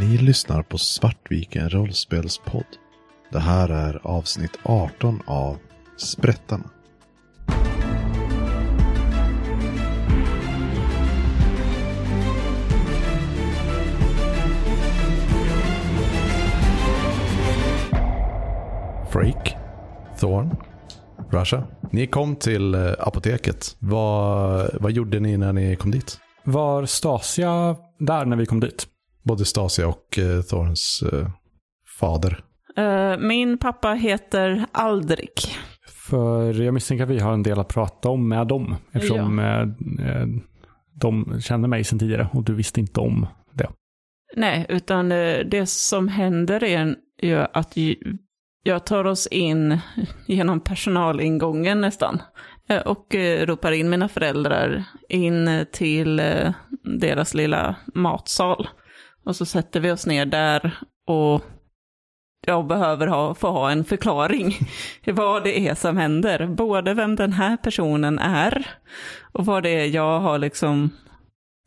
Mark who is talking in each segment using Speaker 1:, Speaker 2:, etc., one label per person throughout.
Speaker 1: Ni lyssnar på Svartviken rollspelspodd. Det här är avsnitt 18 av Sprättarna. Freak, Thorn, Russia. Ni kom till eh, apoteket. Vad, vad gjorde ni när ni kom dit?
Speaker 2: Var Stasia där när vi kom dit?
Speaker 1: Både Stasia och eh, Thorns eh, fader.
Speaker 3: Eh, min pappa heter Aldrik.
Speaker 2: För jag misstänker att vi har en del att prata om med dem. Eftersom eh, eh, de känner mig sedan tidigare och du visste inte om det.
Speaker 3: Nej, utan eh, det som händer är ju att jag tar oss in genom personalingången nästan. Och ropar in mina föräldrar in till deras lilla matsal. Och så sätter vi oss ner där och jag behöver ha, få ha en förklaring vad det är som händer. Både vem den här personen är och vad det är jag har liksom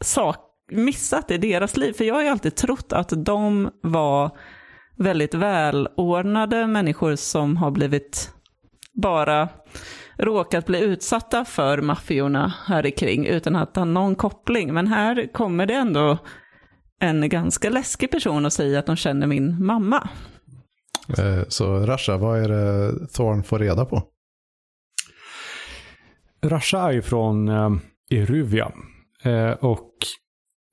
Speaker 3: sak missat i deras liv. För jag har ju alltid trott att de var väldigt välordnade människor som har blivit bara råkat bli utsatta för maffiorna här i kring utan att ha någon koppling. Men här kommer det ändå en ganska läskig person och säger att de känner min mamma.
Speaker 1: Eh, Så Rasha, vad är det Thorn får reda på?
Speaker 2: Rasha är ju från eh, Eruvia. Eh, och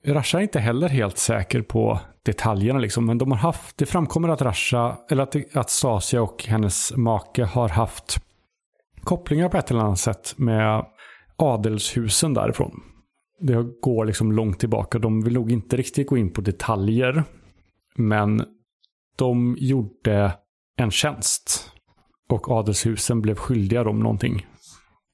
Speaker 2: Rasha är inte heller helt säker på detaljerna liksom. Men de har haft, det framkommer att Rasha, eller att, att Stasia och hennes make har haft kopplingar på ett eller annat sätt med adelshusen därifrån. Det går liksom långt tillbaka. De vill nog inte riktigt gå in på detaljer. Men de gjorde en tjänst. Och adelshusen blev skyldiga dem någonting.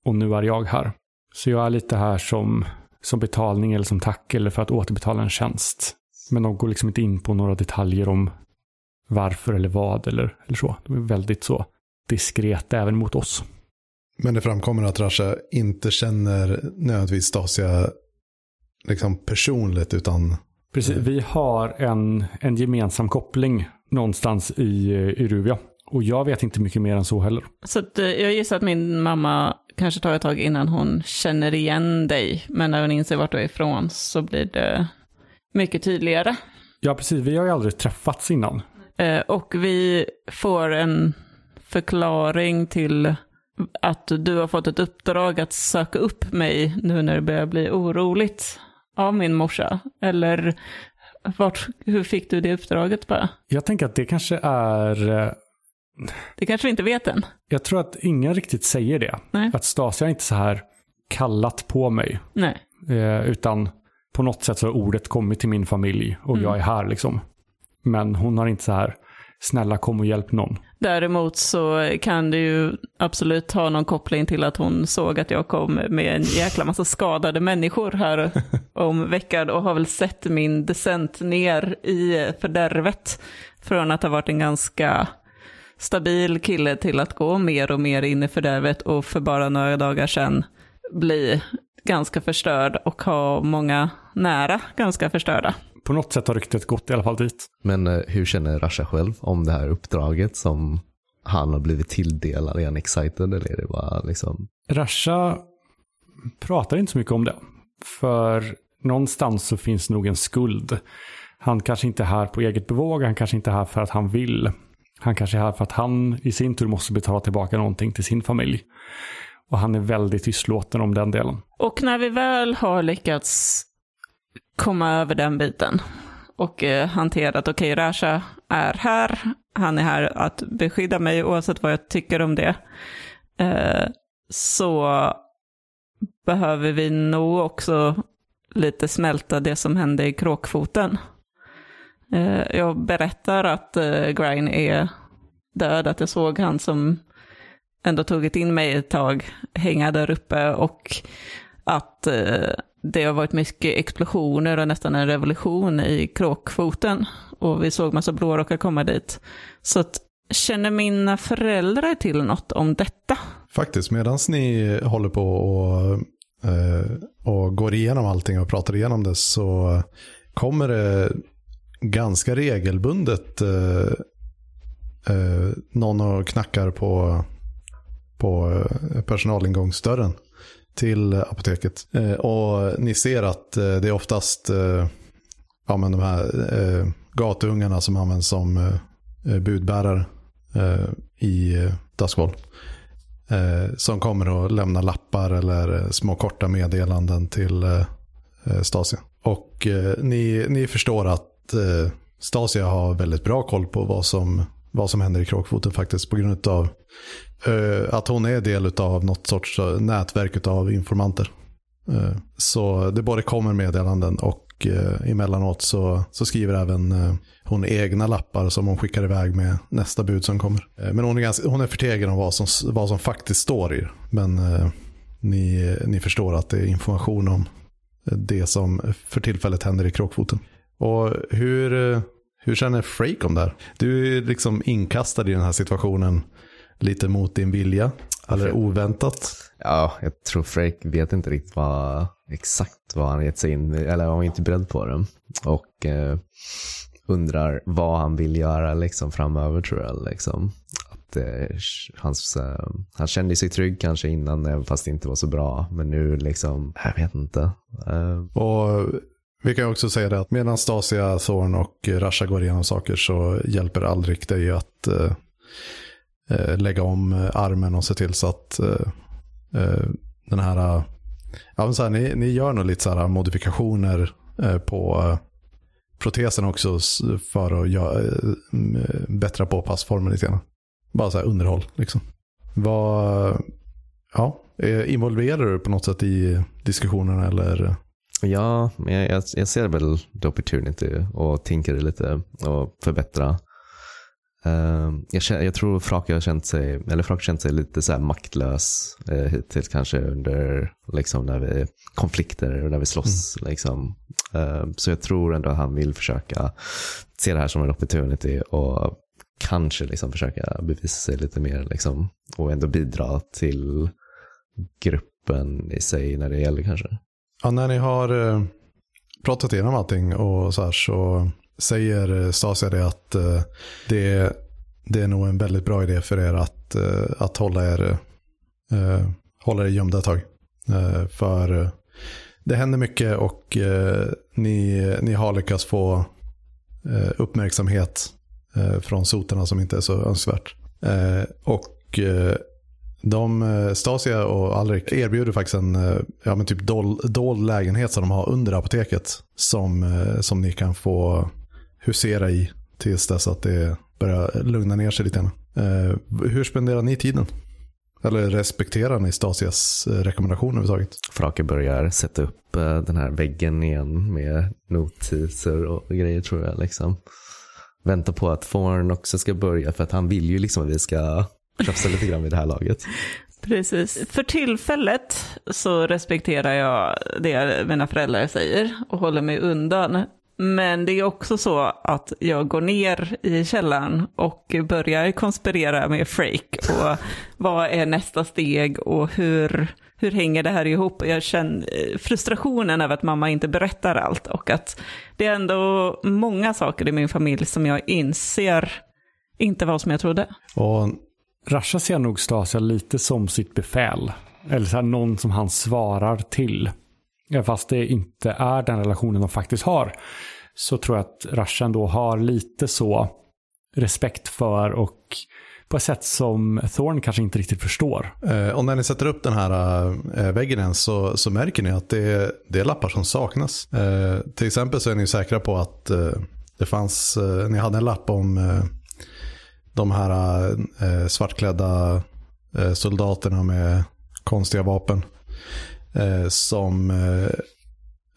Speaker 2: Och nu är jag här. Så jag är lite här som, som betalning eller som tack eller för att återbetala en tjänst. Men de går liksom inte in på några detaljer om varför eller vad eller, eller så. De är väldigt så diskreta även mot oss.
Speaker 1: Men det framkommer att Rasha inte känner nödvändigtvis Stasia liksom personligt utan
Speaker 2: Precis, vi har en, en gemensam koppling någonstans i eh, Iruvia. Och jag vet inte mycket mer än så heller.
Speaker 3: Så att, eh, jag gissar att min mamma kanske tar ett tag innan hon känner igen dig. Men när hon inser vart du är ifrån så blir det mycket tydligare.
Speaker 2: Ja, precis. Vi har ju aldrig träffats innan.
Speaker 3: Eh, Och vi får en förklaring till att du har fått ett uppdrag att söka upp mig nu när det börjar bli oroligt av min morsa. Eller vart, hur fick du det uppdraget bara?
Speaker 2: Jag tänker att det kanske är... eh,
Speaker 3: Det kanske vi inte vet än.
Speaker 2: Jag tror att ingen riktigt säger det.
Speaker 3: Nej.
Speaker 2: Att Stasia inte så här kallat på mig.
Speaker 3: Nej.
Speaker 2: Eh, utan på något sätt så har ordet kommit till min familj och jag är här liksom. Men hon har inte så här, snälla kom och hjälp någon.
Speaker 3: Däremot så kan det ju absolut ha någon koppling till att hon såg att jag kom med en jäkla massa skadade människor här om veckan och har väl sett min descent ner i fördärvet från att ha varit en ganska stabil kille till att gå mer och mer in i fördärvet och för bara några dagar sedan bli ganska förstörd och ha många nära ganska förstörda.
Speaker 2: På något sätt har ryktet gått i alla fall dit.
Speaker 4: Men eh, hur känner Rasha själv om det här uppdraget som han har blivit tilldelad? Är han excited eller är det bara liksom?
Speaker 2: Rasha pratar inte så mycket om det. För någonstans så finns nog en skuld. Han kanske inte är här på eget bevåg, han kanske inte är här för att han vill. Han kanske är här för att han i sin tur måste betala tillbaka någonting till sin familj. Och han är väldigt tystlåten om den delen.
Speaker 3: Och när vi väl har lyckats komma över den biten och eh, att okej, Rasha är här, han är här att beskydda mig oavsett vad jag tycker om det, eh, så behöver vi nog också lite smälta det som hände i kråkfoten. Eh, jag berättar att eh, Grine är död, att jag såg han som ändå tagit in mig ett tag hänga där uppe och att eh, det har varit mycket explosioner och nästan en revolution i kråkfoten. Och vi såg massa blårockar komma dit. Så att, känner mina föräldrar till något om detta?
Speaker 1: Faktiskt, medan ni håller på och, eh, och går igenom allting och pratar igenom det så kommer det ganska regelbundet eh, eh, någon och knackar på, på personalingångsdörren till apoteket. Eh, och ni ser att eh, det är oftast eh, ja, men de här eh, gatungarna som används som eh, eh budbärare eh, i eh, Duskwall. Eh, som kommer och lämnar lappar eller eh, små korta meddelanden till eh, eh, Stasia. Och eh, ni, ni förstår att eh, Stasia har väldigt bra koll på vad som, vad som händer i Kråkfoten faktiskt på grund av Eh, att hon är del av något sorts eh, nätverk av informanter. Eh, så det både kommer meddelanden och emellanåt så, så skriver även hon egna lappar som hon skickar iväg med nästa bud som kommer. Men hon är, ganska, hon är förtegen om vad som, vad som faktiskt står i Men ni, ni förstår att det är information om det som för tillfället händer i Kråkfoten. Och hur, hur känner Frake om det här? Du är liksom inkastad i den här situationen lite mot din vilja. Eller oväntat.
Speaker 4: Ja, jag tror Frake vet inte riktigt vad, exakt vad han gett sig in eller han var inte beredd på det. Och eh, undrar vad han vill göra liksom, framöver tror jag. Liksom. Att, eh, hans, eh, han kände sig trygg kanske innan, även fast det inte var så bra. Men nu liksom, jag vet inte. Eh,
Speaker 1: Och vi kan också säga det att medan Stasia, Thorn och Rasha går igenom saker så hjälper Alrik dig att eh, Eh, lägga om eh, armen och se till så att eh, eh den här, ja, men så här ni, ni gör nog lite så här modifikationer eh, på eh, protesen också för att göra, eh, bättra på passformen lite grann. Bara så här underhåll liksom. Vad, ja, involverar du på något sätt i diskussionerna eller?
Speaker 4: Ja, jag, jag, jag ser väl the opportunity och tänker lite och förbättra. Ehm, jag, känner, jag tror Frake har känt sig, eller Frake känt sig lite så här maktlös eh, hittills kanske under liksom när vi konflikter och när vi slåss. Liksom. Ehm, så jag tror ändå att han vill försöka se det här som en opportunity och kanske liksom försöka bevisa sig lite mer liksom, och ändå bidra till gruppen i sig när det gäller kanske.
Speaker 1: Ja, när ni har eh, pratat igenom allting och så här så säger eh, Stasia det att eh, det, det är nog en väldigt bra idé för er att, eh, att hålla er, hålla er gömda ett tag. För det händer mycket och ni, ni har lyckats få uppmärksamhet från soterna som inte är så önskvärt. Och de, Stasia och Alrik erbjuder faktiskt en ja, men typ dold, dold lägenhet som de har under apoteket. Som, som ni kan få husera i tills dess att det börjar lugna ner sig lite grann. Eh, hur spenderar ni tiden? Eller respekterar ni Stasias eh, rekommendationer överhuvudtaget?
Speaker 4: Frake börjar sätta upp eh, den här väggen igen med notiser och grejer tror jag. Liksom. Väntar på att Thorn också ska börja för att han vill ju liksom att vi ska tjafsa lite grann vid det här laget.
Speaker 3: Precis. För tillfället så respekterar jag det mina föräldrar säger och håller mig undan. Men det är också så att jag går ner i källaren och börjar konspirera med Freak. Och vad är nästa steg och hur, hur hänger det här ihop? Jag känner eh, frustrationen över att mamma inte berättar allt och att det är ändå många saker i min familj som jag inser inte var som jag trodde.
Speaker 1: Och
Speaker 2: Rasha ser nog Stasia lite som sitt befäl. Eller så här, någon som han svarar till. Fast det inte är den relationen de faktiskt har. Så tror jag att Rasha ändå har lite så respekt för och på ett sätt som Thorn kanske inte riktigt förstår.
Speaker 1: Eh, och när ni sätter upp den här eh, väggen än så, så märker ni att det är, det är lappar som saknas. Eh, till exempel så är ni säkra på att det fanns, ni hade en lapp om de här svartklädda soldaterna med konstiga vapen. Eh, som, eh,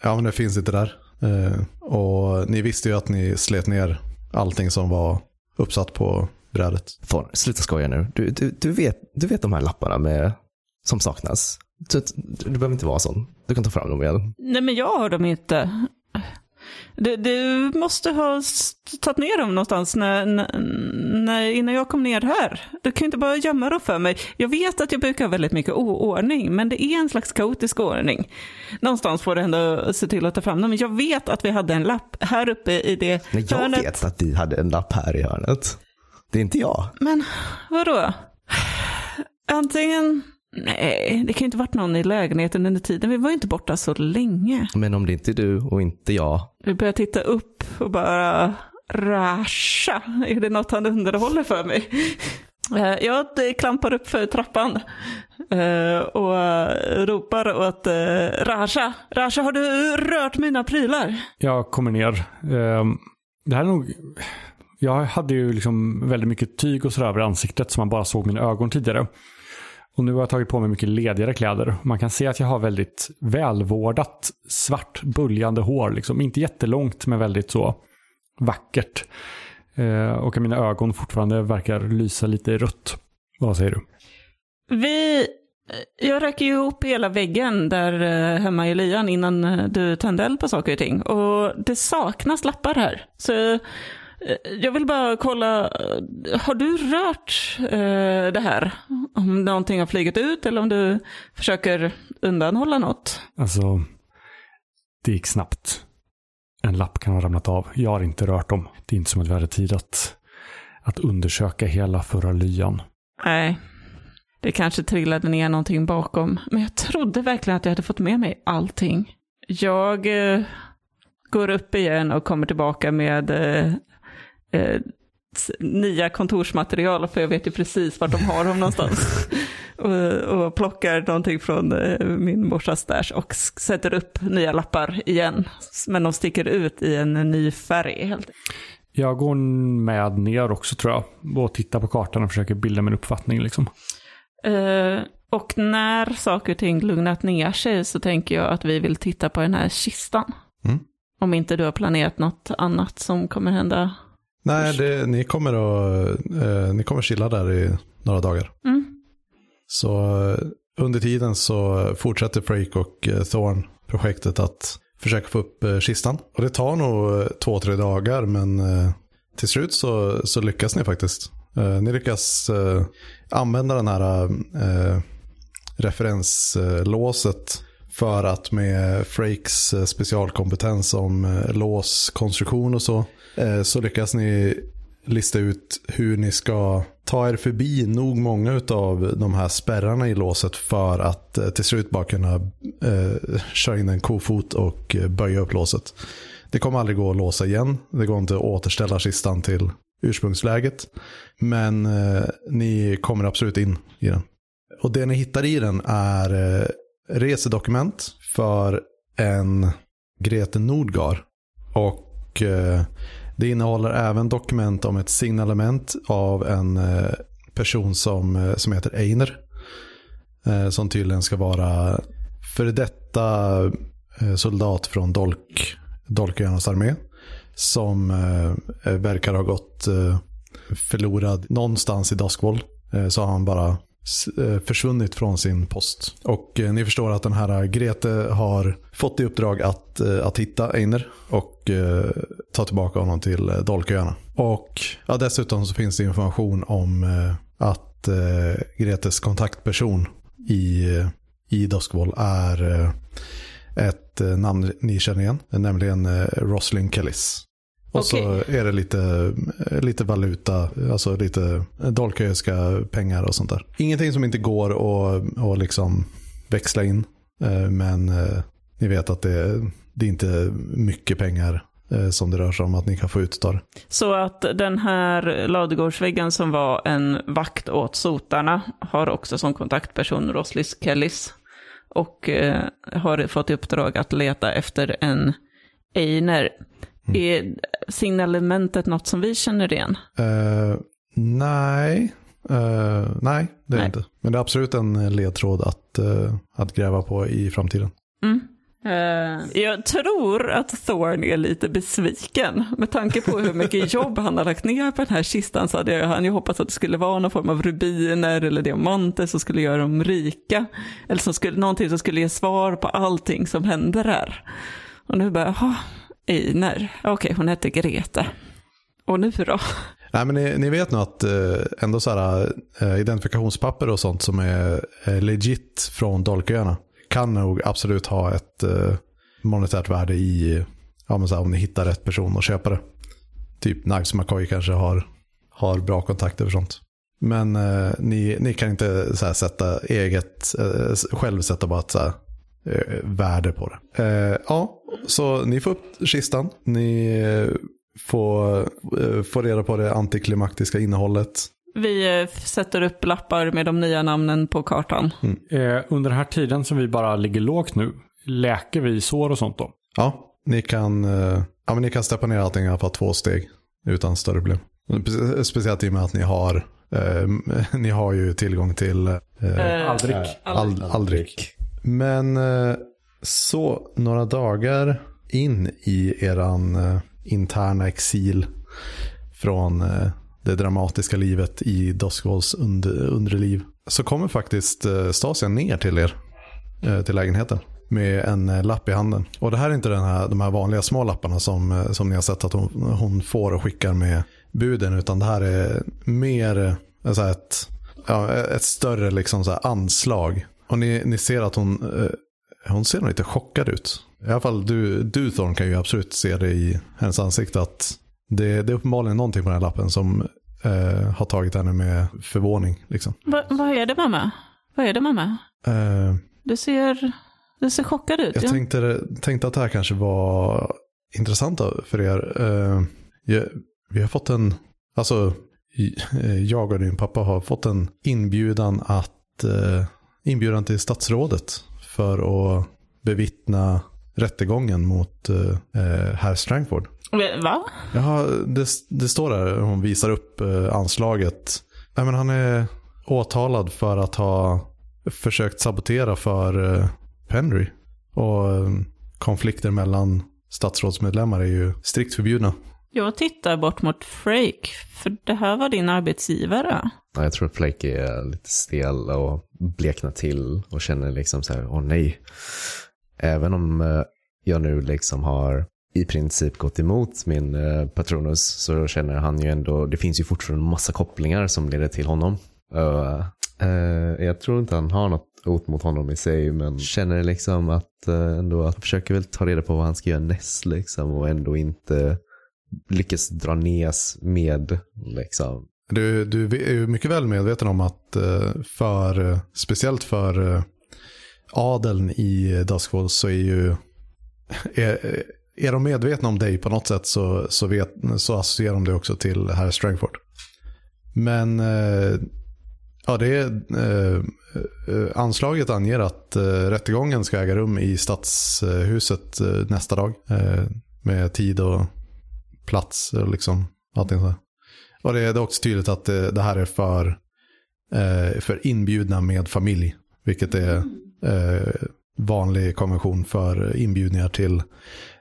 Speaker 1: ja men det finns inte där. Eh, och ni visste ju att ni slet ner allting som var uppsatt på brädet.
Speaker 4: Thorn, sluta skoja nu. Du, du, du, vet, du vet de här lapparna med, som saknas. Du, du behöver inte vara sån. Du kan ta fram dem igen.
Speaker 3: Nej, men jag har dem inte. Du, du måste ha tagit ner dem någonstans när, när, innan jag kom ner här. Du kan inte bara gömma dem för mig. Jag vet att jag brukar ha väldigt mycket oordning, men det är en slags kaotisk ordning. Någonstans får du ändå se till att ta fram dem. Men jag vet att vi hade en lapp här uppe i det
Speaker 4: Men jag
Speaker 3: hörnet.
Speaker 4: vet att vi hade en lapp här i hörnet. Det är inte jag.
Speaker 3: Men vadå? Antingen... Nej, det kan ju inte varit någon i lägenheten under tiden. Vi var ju inte borta så länge.
Speaker 4: Men om det inte är du och inte jag.
Speaker 3: Vi börjar titta upp och bara... Rasha, är det något han underhåller för mig? Eh, Jag klampar upp för trappan eh, och ropar åt eh, Rasha. Rasha, har du rört mina prylar?
Speaker 2: Jag kommer ner. Ehm, Det här är nog... Jag hade ju liksom väldigt mycket tyg och sådär över ansiktet som man bara såg mina ögon tidigare. Och nu har jag tagit på mig mycket ledigare kläder. Man kan se att jag har väldigt välvårdat svart buljande hår. Liksom. Inte jättelångt men väldigt så vackert. Eh, och att mina ögon fortfarande verkar lysa lite i rött. Vad säger du?
Speaker 3: Vi... Eh, jag röker ju ihop hela väggen där eh, hemma i lyan innan eh, du tände eld på saker och ting. Och det saknas lappar här. Så jag vill bara kolla, eh, har du rört eh, det här? Om någonting har flugit ut eller om du försöker undanhålla något?
Speaker 2: Alltså, det gick snabbt. En lapp kan ha ramlat av. Jag har inte rört dem. Det är inte som att vi hade tid att, att undersöka hela förra lyan.
Speaker 3: Nej, det kanske trillade ner någonting bakom. Men jag trodde verkligen att jag hade fått med mig allting. Jag eh, går upp igen och kommer tillbaka med eh, eh, nya kontorsmaterial, för jag vet ju precis vart de har dem någonstans. och, och plockar någonting från eh, min morsas stash och sätter upp nya lappar igen. Men de sticker ut i en ny färg. Helt.
Speaker 2: Jag går med ner också tror jag. Och tittar på kartan och försöker bilda min uppfattning. Liksom.
Speaker 3: Eh, och när saker och ting lugnat ner sig så tänker jag att vi vill titta på den här kistan.
Speaker 1: Mm.
Speaker 3: Om inte du har planerat något annat som kommer hända.
Speaker 1: Nej, det, ni kommer att eh, ni kommer chilla där i några dagar.
Speaker 3: Mm.
Speaker 1: Så eh, under tiden så fortsätter Frake och eh, Thorn projektet att försöka få upp eh, kistan. Och det tar nog två, tre dagar men till slut så, så lyckas ni faktiskt. Ni lyckas använda den här referenslåset för att med Frakes eh, specialkompetens om eh, låskonstruktion och så eh, så lyckas ni lista ut hur ni ska ta er förbi nog många av de här spärrarna i låset för att till slut bara kunna eh, köra in en kofot och böja upp låset. Det kommer aldrig gå att låsa igen. Det går inte att återställa kistan till ursprungsläget. Men eh, ni kommer absolut in i den. Och det ni hittar i den är resedokument för en Grete Nordgar. Och eh, det innehåller även dokument om ett signalement av en eh, person som, eh, som heter Einer. Eh, som tydligen ska vara före detta eh, soldat från Dolk, Dolköarnas armé. Som eh, verkar ha gått eh, förlorad någonstans i Duskwall. Eh, så har han bara Eh, försvunnit från sin post. Och eh, ni förstår att den här eh, Grete har fått i uppdrag att, eh, att hitta Einer och eh, ta tillbaka honom till eh, Dolköarna. Och ja, dessutom så finns det information om eh, att Gretes kontaktperson i, i Duskwall är ett namn ni känner igen, nämligen Roslyn Kellis. Och så är det lite, lite valuta, alltså lite dolköiska pengar och sånt där. Ingenting som inte går att, att liksom växla in. eh, Men eh, ni vet att det, det är inte mycket pengar eh, som det rör sig om att ni kan få ut det.
Speaker 3: Så att den här ladugårdsväggen som var en vakt åt sotarna har också som kontaktperson Roslis Kellis. Och har fått i uppdrag att leta efter en Einer. Är signalementet något som vi känner igen?
Speaker 1: Eh, nej, Eh, nej det är
Speaker 3: Nej.
Speaker 1: inte. Men det är absolut en ledtråd att, eh, att gräva på i framtiden.
Speaker 3: Mm. Eh, jag tror att Thorn är lite besviken. Med tanke på hur mycket jobb han har lagt ner på den här kistan så hade han ju hoppats att det skulle vara någon form av rubiner eller diamanter som skulle göra dem rika. Eller som skulle, någonting som skulle ge svar på allting som händer här. Och nu bara, jaha, Einer. Okej, hon hette Grete. Och nu då?
Speaker 1: Nej, men ni, ni vet nog att eh, ändå så här, eh, identifikationspapper och sånt som är eh, legit från Dolköarna kan nog absolut ha ett eh, monetärt värde i, eh, ja, men så här, om ni hittar rätt person och köpa det. Typ Nags McCoy kanske har, har bra kontakter för sånt. Men eh, ni, ni kan inte så här, sätta eget, eh, själv sätta bara ett så här, eh, värde på det. Eh, ja, så ni får upp kistan. Ni eh, får, eh, får reda på det antiklimaktiska innehållet.
Speaker 3: Vi eh, sätter upp lappar med de nya namnen på kartan.
Speaker 2: Eh, under den här tiden som vi bara ligger lågt nu, läker vi sår och sånt då?
Speaker 1: Ja, ni kan, eh, ja, men ni kan steppa ner allting i alla fall två steg utan större problem. Spe- Speciellt i och med att ni har, eh, ni har ju tillgång till eh,
Speaker 2: Aldrig.
Speaker 1: Ald- Aldrik. Men eh, så några dagar in i eran eh, interna exil från eh, det dramatiska livet i Doskvols underliv så kommer faktiskt Stasia ner till er, till lägenheten med en lapp i handen. Och det här är inte den här, de här vanliga små lapparna som, som ni har sett att hon, hon får och skickar med buden utan det här är mer så här ett, ja, ett större liksom så här anslag. Och ni, ni ser att hon, eh, hon ser nog lite chockad ut. I alla fall du, du Thorn kan ju absolut se det i hennes ansikte att det, det är uppenbarligen någonting på den här lappen som eh, har tagit henne med förvåning. Liksom.
Speaker 3: Va, vad är det mamma? Vad är det mamma?
Speaker 1: Eh,
Speaker 3: Du ser, du ser chockad ut.
Speaker 1: jag
Speaker 3: ja.
Speaker 1: tänkte, tänkte att det här kanske var intressant för er. Eh, jag, vi har fått en, alltså eh, jag och din pappa har fått en inbjudan att eh, inbjudan till statsrådet för att bevittna rättegången mot eh, eh, herr Strangford.
Speaker 3: Va?
Speaker 1: Ja, det, det står där, hon visar upp eh, anslaget. Nej, men han är åtalad för att ha försökt sabotera för eh, Penry. Och eh, konflikter mellan statsrådsmedlemmar är ju strikt förbjudna.
Speaker 3: Jag tittar bort mot Frake, för det här var din arbetsgivare.
Speaker 4: Ja, jag tror att Flake är lite stel och bleknar till och känner liksom så här, åh nej. Även om eh, jag nu liksom har i princip gått emot min eh, Patronus så känner han ju ändå, det finns ju fortfarande massa kopplingar som leder till honom. Uh, uh, jag tror inte han har något hot mot honom i sig, men känner liksom att uh, ändå att försöker väl ta reda på vad han ska göra näst liksom och ändå inte lyckas dra ner med liksom
Speaker 1: du, du är ju mycket väl medveten om att eh, för, eh, speciellt för eh, adeln i Duskfall så är ju, är, är de medvetna om dig på något sätt så, så, vet, så associerar de det också till herr Strangford. Men ja, det är, anslaget anger att rättegången ska äga rum i stadshuset nästa dag. Med tid och plats och liksom allting så. Och det är det är också tydligt att det, det här är för, eh, för inbjudna med familj. Vilket är eh, vanlig konvention för inbjudningar till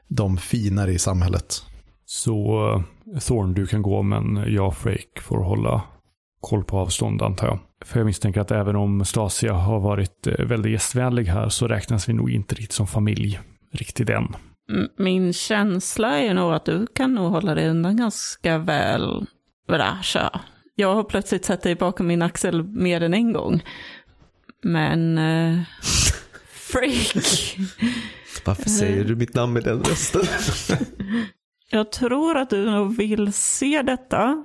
Speaker 1: de finare i samhället.
Speaker 2: Så eh, Thorn, du kan gå men jag och Frake får hålla koll på avstånd antar jag. För jag misstänker att även om Stasia har varit eh, väldigt gästvänlig här så räknas vi nog inte riktigt som familj riktigt än.
Speaker 3: Min känsla är nog att du kan nog hålla dig undan ganska väl, Rasha. Jag har plötsligt sett dig bakom min axel mer än en gång. Men... Eh, freak!
Speaker 4: Varför säger du mitt namn med den rösten?
Speaker 3: Jag tror att du nog vill se detta.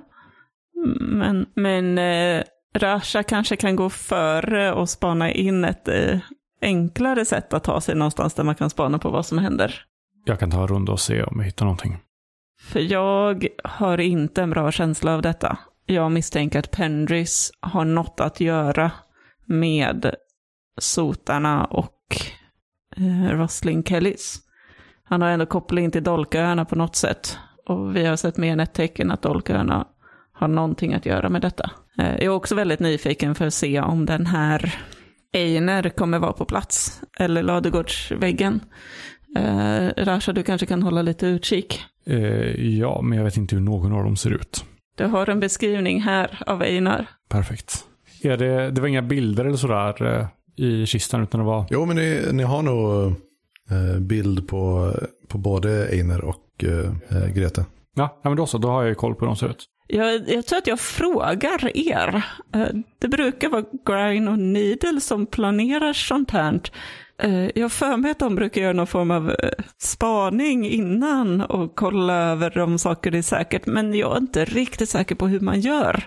Speaker 3: Men, men eh, Rasha kanske kan gå före och spana in ett eh, enklare sätt att ta sig någonstans där man kan spana på vad som händer.
Speaker 2: Jag kan ta en runda och se om jag hittar någonting.
Speaker 3: För jag har inte en bra känsla av detta. Jag misstänker att Pendris har något att göra med sotarna och eh, Rosling Kellys. Han har ändå koppling till Dolköarna på något sätt. Och vi har sett mer än ett tecken att Dolköarna har någonting att göra med detta. Eh, jag är också väldigt nyfiken för att se om den här Einer kommer vara på plats. Eller Ladugårdsväggen. Eh, Rasha, du kanske kan hålla lite utkik.
Speaker 2: Eh, ja, men jag vet inte hur någon av dem ser ut.
Speaker 3: Du har en beskrivning här av Einar.
Speaker 2: Perfekt. Är det, det var inga bilder eller sådär eh, i kistan utan det var...
Speaker 1: Jo, men ni, ni har nog eh, bild på, på både Einer och eh, eh, Grete.
Speaker 2: Ja, ja, men då så. Då har jag ju koll på hur de ser ut.
Speaker 3: Jag, jag tror att jag frågar er. Eh, Det brukar vara Grind och Needle som planerar sånt här. Eh, Jag har för mig att de brukar göra någon form av eh, spaning innan och kolla över om saker är säkert. Men jag är inte riktigt säker på hur man gör.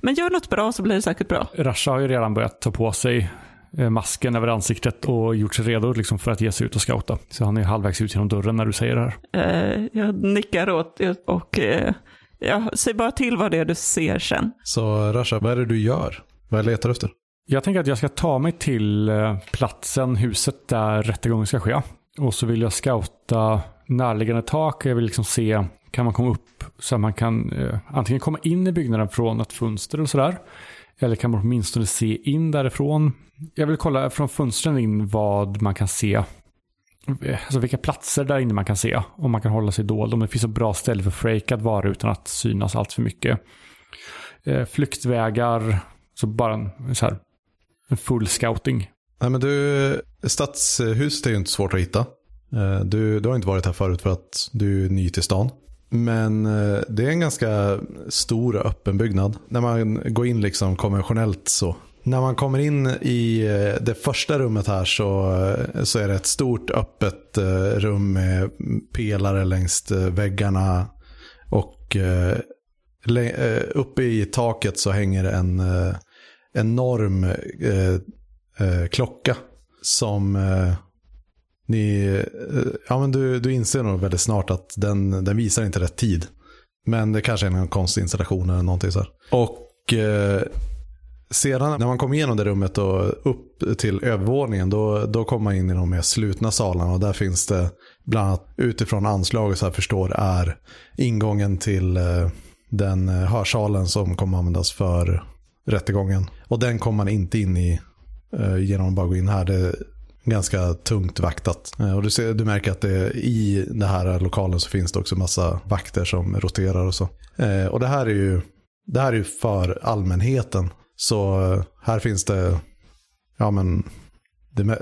Speaker 3: Men gör något bra så blir det säkert bra.
Speaker 2: Rasha har ju redan börjat ta på sig eh, masken över ansiktet och gjort sig redo liksom för att ge sig ut och scouta. Så han är halvvägs ut genom dörren när du säger det här.
Speaker 3: Eh, Jag nickar åt och eh, jag säger bara till vad det är du ser sen.
Speaker 1: Så Rasha, vad är det du gör? Vad letar du efter?
Speaker 2: Jag tänker att jag ska ta mig till eh, platsen, huset där rättegången ska ske. Och så vill jag scouta närliggande tak. Jag vill liksom se, kan man komma upp så att man kan eh, antingen komma in i byggnaden från ett fönster eller sådär. Eller kan man åtminstone se in därifrån. Jag vill kolla från fönstren in vad man kan se. Eh, alltså vilka platser där inne man kan se. Om man kan hålla sig dold. Om det finns ett bra ställe för Frake att vara utan att synas allt för mycket. Eh, flyktvägar. Så bara en, så här, full scouting.
Speaker 1: Nej, men du, stadshuset är ju inte svårt att hitta. Eh, du, du har inte varit här förut för att du är ny till stan. Men eh, det är en ganska stor och öppen byggnad. När man går in liksom konventionellt så. När man kommer in i eh, det första rummet här så, så är det ett stort öppet rum med pelare längs väggarna. Och uppe i taket så hänger en enorm eh, eh, klocka som eh, ni, eh, ja men du, du inser nog väldigt snart att den, den visar inte rätt tid. Men det kanske är någon konstig installation eller någonting så här. Och eh, sedan när man kommer igenom det rummet och upp till övervåningen då, då kommer man in i de mer slutna salarna och där finns det bland annat utifrån anslaget så här förstår är ingången till eh, den eh, hörsalen som kommer användas för rättegången. Och den kommer man inte in i eh, genom att bara gå in här. Det är ganska tungt vaktat. Eh, och du, ser, du märker att det, i den här lokalen så finns det också massa vakter som roterar och så. Eh, och det här är ju det här är ju för allmänheten. Så eh, här finns det ja, men,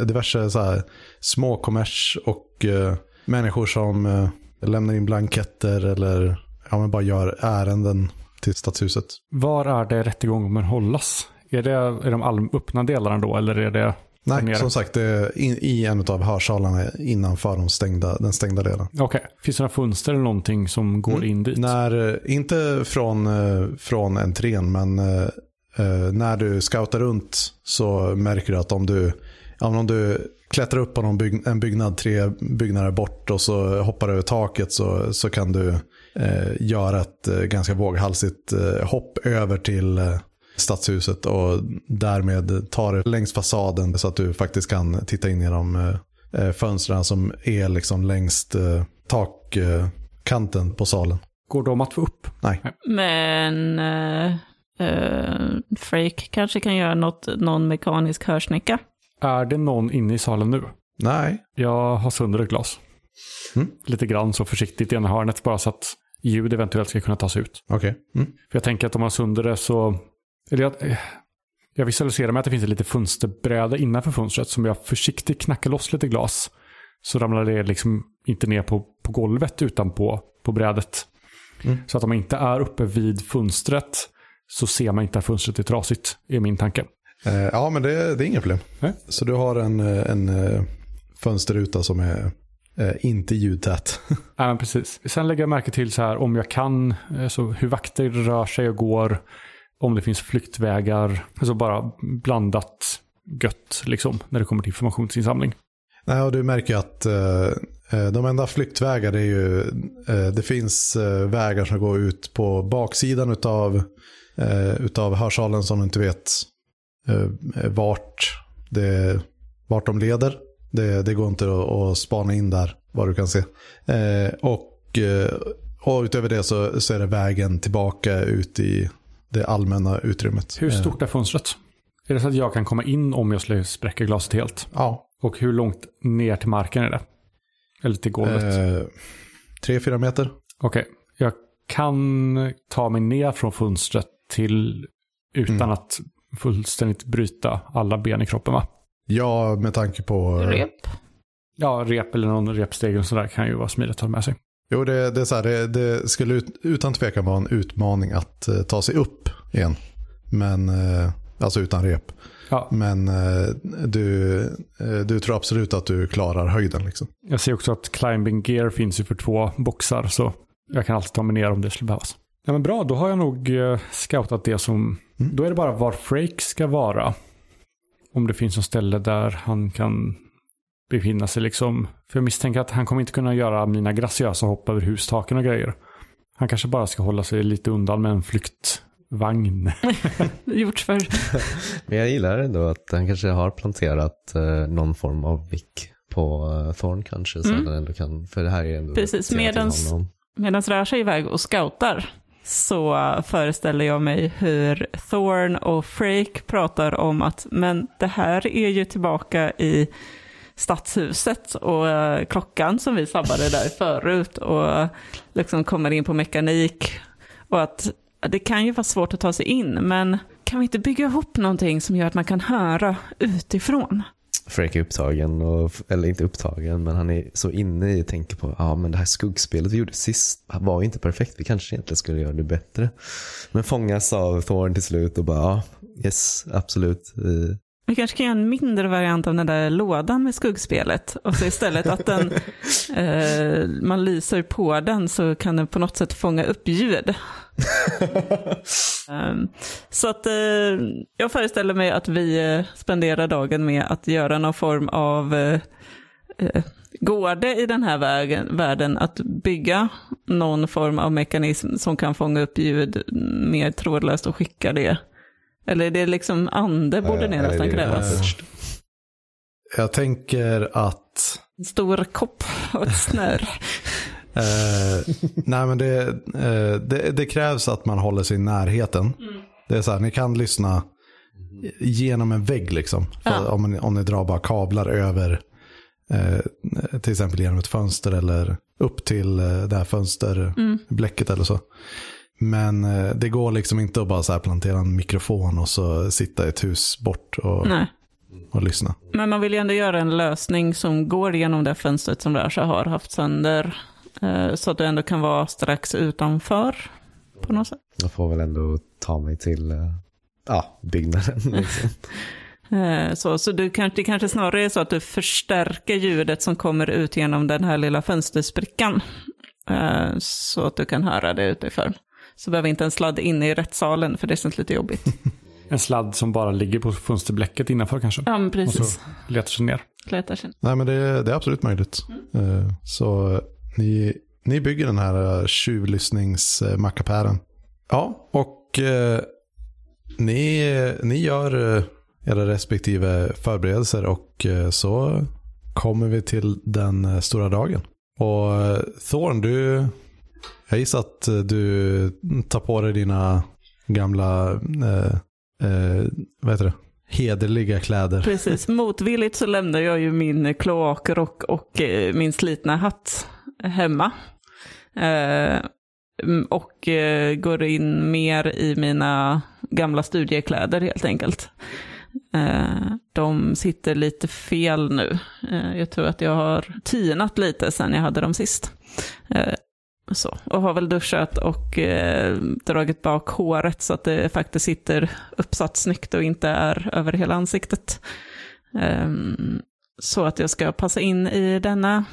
Speaker 1: diverse så här, små kommers och eh, människor som eh, lämnar in blanketter eller ja, men bara gör ärenden till stadshuset.
Speaker 2: Var är det rättegången kommer hållas? Är det är de all, öppna delarna då eller är det
Speaker 1: Nej,
Speaker 2: nere?
Speaker 1: som sagt, det är in, i en av hörsalarna innanför de stängda, den stängda delen.
Speaker 2: Okej, finns det några fönster eller någonting som går
Speaker 1: Mm.
Speaker 2: in dit?
Speaker 1: När, eh, inte från, eh, från entrén, men eh, när du scoutar runt så märker du att om du, om du klättrar upp på någon bygg, en byggnad tre byggnader bort och så hoppar över taket så, så kan du eh, göra ett eh, ganska våghalsigt eh, hopp över till eh, stadshuset och därmed ta det längs fasaden så att du faktiskt kan titta in genom fönstren som är liksom längst eh, takkanten på salen.
Speaker 2: Går de att få upp?
Speaker 1: Nej.
Speaker 3: Men uh, Frake kanske kan göra något, någon mekanisk hörsnäcka.
Speaker 2: Är det någon inne i salen nu?
Speaker 1: Nej.
Speaker 2: Jag har sönder ett glas.
Speaker 1: Mm.
Speaker 2: Lite grann så försiktigt i ena hörnet bara så att ljud eventuellt ska kunna tas ut.
Speaker 1: Okej. Mm.
Speaker 2: För jag tänker att om man sönder det så... Eller jag, jag visualiserar mig att det finns ett litet fönsterbräde innanför fönstret som jag försiktigt knackar loss lite glas. Så ramlar det liksom inte ner på, på golvet utan på, på brädet.
Speaker 1: Mm.
Speaker 2: Så att om man inte är uppe vid fönstret så ser man inte att fönstret är trasigt, är min tanke.
Speaker 1: Eh, ja, men det, det är inget problem.
Speaker 2: Nej.
Speaker 1: Så du har en, eh, en eh, fönsterruta som är eh, inte ljudtät.
Speaker 2: Ja, men precis. Sen lägger jag märke till så här om jag kan, eh, så hur vakter rör sig och går, om det finns flyktvägar, alltså bara blandat gött liksom när det kommer till informationsinsamling.
Speaker 1: Nej, och du märker att eh, eh, de enda flyktvägar är ju, eh, det finns eh, vägar som går ut på baksidan utav, utav hörsalen som du inte vet vart, det, vart de leder. Det, det går inte att, att spana in där vad du kan se. Eh, och, eh, och utöver det så, så är det vägen tillbaka ut i det allmänna utrymmet.
Speaker 2: Hur
Speaker 1: Eh,
Speaker 2: stort är fönstret? Är det så att jag kan komma in om jag skulle spräcka glaset helt?
Speaker 1: Ja,
Speaker 2: Och hur långt ner till marken är det? Eller till golvet?
Speaker 1: eh, tre, fyra meter.
Speaker 2: Okej, jag kan ta mig ner från fönstret till utan
Speaker 1: Mm.
Speaker 2: att fullständigt bryta alla ben i kroppen va?
Speaker 1: Ja, med tanke på...
Speaker 3: Rep.
Speaker 2: Ja, rep eller någon repsteg och sådär kan ju vara smidigt att ha med sig.
Speaker 1: Jo, det, det är så här, det, det skulle ut, utan tvekan vara en utmaning att eh, ta sig upp igen. Men, eh, alltså utan rep.
Speaker 2: Ja.
Speaker 1: Men eh, du, du tror absolut att du klarar höjden. Liksom.
Speaker 2: Jag ser också att climbing gear finns ju för två boxar så jag kan alltid ta mig ner om det skulle behövas. Ja men bra, då har jag nog scoutat det som...
Speaker 1: Mm.
Speaker 2: Då är det bara var Frake ska vara. Om det finns något ställe där han kan befinna sig liksom. För jag misstänker att han kommer inte kunna göra mina graciösa hopp över hustaken och grejer. Han kanske bara ska hålla sig lite undan med en flyktvagn.
Speaker 3: Gjort för.
Speaker 4: Men jag gillar ändå att han kanske har planterat eh, någon form av vick på eh, Thorn kanske. Så
Speaker 3: Mm.
Speaker 4: att han ändå kan, för det här är ändå
Speaker 3: Precis, medans-
Speaker 4: honom.
Speaker 3: Medan Rasha är iväg och scoutar så föreställer jag mig hur Thorn och Frake pratar om att men det här är ju tillbaka i stadshuset och uh, klockan som vi sabbade där förut och uh, liksom kommer in på mekanik och att det kan ju vara svårt att ta sig in men kan vi inte bygga ihop någonting som gör att man kan höra utifrån?
Speaker 4: Frank är upptagen, och, eller inte upptagen, men han är så inne i tänker på, ja men det här skuggspelet vi gjorde sist var ju inte perfekt, vi kanske egentligen skulle göra det bättre. Men fångas av Thorn till slut och bara, ja, yes, absolut. Eh,
Speaker 3: vi kanske kan göra en mindre variant av den där lådan med skuggspelet. Och så istället att den, eh, man lyser på den så kan den på något sätt fånga upp ljud. Ehm, så att eh, jag föreställer mig att vi eh, spenderar dagen med att göra någon form av eh, eh, Går det i den här vägen, världen att bygga någon form av mekanism som kan fånga upp ljud mer trådlöst och skicka det? Eller är det liksom ande borde det
Speaker 4: eller
Speaker 3: nästan
Speaker 4: det
Speaker 3: krävas?
Speaker 1: Jag tänker att
Speaker 3: En stor kopp och ett snöre.
Speaker 1: Eh, nej men det, eh, det, det krävs att man håller sig i närheten. Det är så här, ni kan lyssna genom en vägg liksom.
Speaker 3: Ja.
Speaker 1: om, ni- om ni drar bara kablar över eh, till exempel genom ett fönster eller upp till eh, det här fönsterbläcket eller så. Men eh, det går liksom inte att bara så här plantera en mikrofon och så sitta i ett hus bort och, och lyssna.
Speaker 3: Men man vill ju ändå göra en lösning som går genom det fönstret som Rasha har haft sönder. eh, Så att du ändå kan vara strax utanför på något sätt.
Speaker 4: Jag får väl ändå ta mig till eh, ja, byggnaden. Liksom.
Speaker 3: Så, så du kanske, det kanske snarare är så att du förstärker ljudet som kommer ut genom den här lilla fönstersprickan. Så att du kan höra det utifrån. Så behöver inte en sladd inne i rättssalen för det känns lite jobbigt.
Speaker 2: En sladd som bara ligger på fönsterblecket innanför kanske.
Speaker 3: Ja, men
Speaker 2: Och
Speaker 3: precis.
Speaker 2: så letar sig ner.
Speaker 3: Kletar sig.
Speaker 1: Nej men det, det är absolut möjligt. Eh, Så ni, ni bygger den här eh, tjuvlyssningsmackapären. Ja, och eh, ni, ni gör eh, era respektive förberedelser och eh, så kommer vi till den eh, stora dagen. Och eh, Thorn, du, jag gissar att eh, du tar på dig dina gamla, eh, eh, vad heter det, hederliga kläder.
Speaker 3: Precis, motvilligt så lämnar jag ju min kloakrock och eh, min slitna hatt hemma. Eh, mm, och eh, går in mer i mina gamla studiekläder helt enkelt. Eh, de sitter lite fel nu. Eh, jag tror att jag har tinat lite sen jag hade dem sist. Eh, så. Och har väl duschat och eh, dragit bak håret så att det faktiskt sitter uppsatt snyggt och inte är över hela ansiktet. Ehm, så att jag ska passa in i denna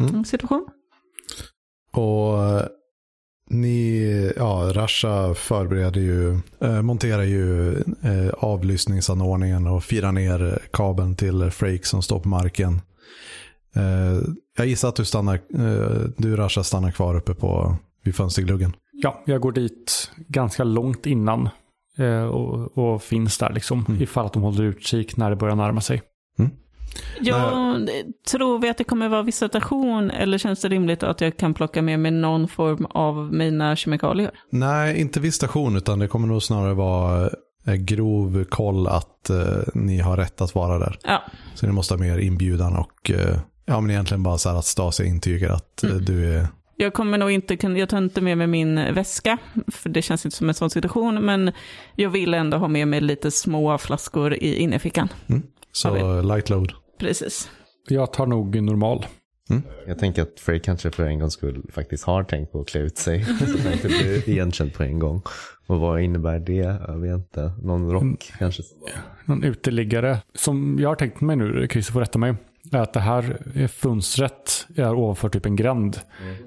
Speaker 1: Mm.
Speaker 3: situation.
Speaker 1: Och eh, ni, ja, Rasha förbereder ju, eh, monterar ju eh, avlyssningsanordningen och firar ner kabeln till Frake som står på marken. Eh, jag gissar att du stannar, eh, du Rasha stannar kvar uppe på, vid fönstergluggen.
Speaker 2: Ja, jag går dit ganska långt innan. eh, Och, och finns där liksom.
Speaker 1: Mm.
Speaker 2: Ifall att de håller utkik när det börjar närma sig.
Speaker 3: Jag tror vi att det kommer vara visitation eller känns det rimligt att jag kan plocka med mig någon form av mina kemikalier?
Speaker 1: Nej, inte visitation utan det kommer nog snarare vara grov koll att eh, ni har rätt att vara där.
Speaker 3: Ja,
Speaker 1: Så ni måste ha med er inbjudan och eh, ja, men egentligen bara så här att Stasi intygar att eh, du är
Speaker 3: jag kommer nog inte kunna, jag tar inte med mig min väska, för det känns inte som en sån situation, men jag vill ändå ha med mig lite små flaskor i innerfickan.
Speaker 1: Så
Speaker 3: Ja,
Speaker 1: light load.
Speaker 3: Precis.
Speaker 2: Jag tar nog normal.
Speaker 1: Mm.
Speaker 4: Jag tänker att Frey kanske för en gångs skull faktiskt har tänkt på att klä ut sig. så att han inte blir igenkänd på en gång. Och vad innebär det? Jag vet inte. Någon rock
Speaker 2: Mm.
Speaker 4: kanske?
Speaker 2: Någon uteliggare. Som jag har tänkt mig nu, Christer får rätta mig. Är att det här är fönstret är ovanför typ en gränd.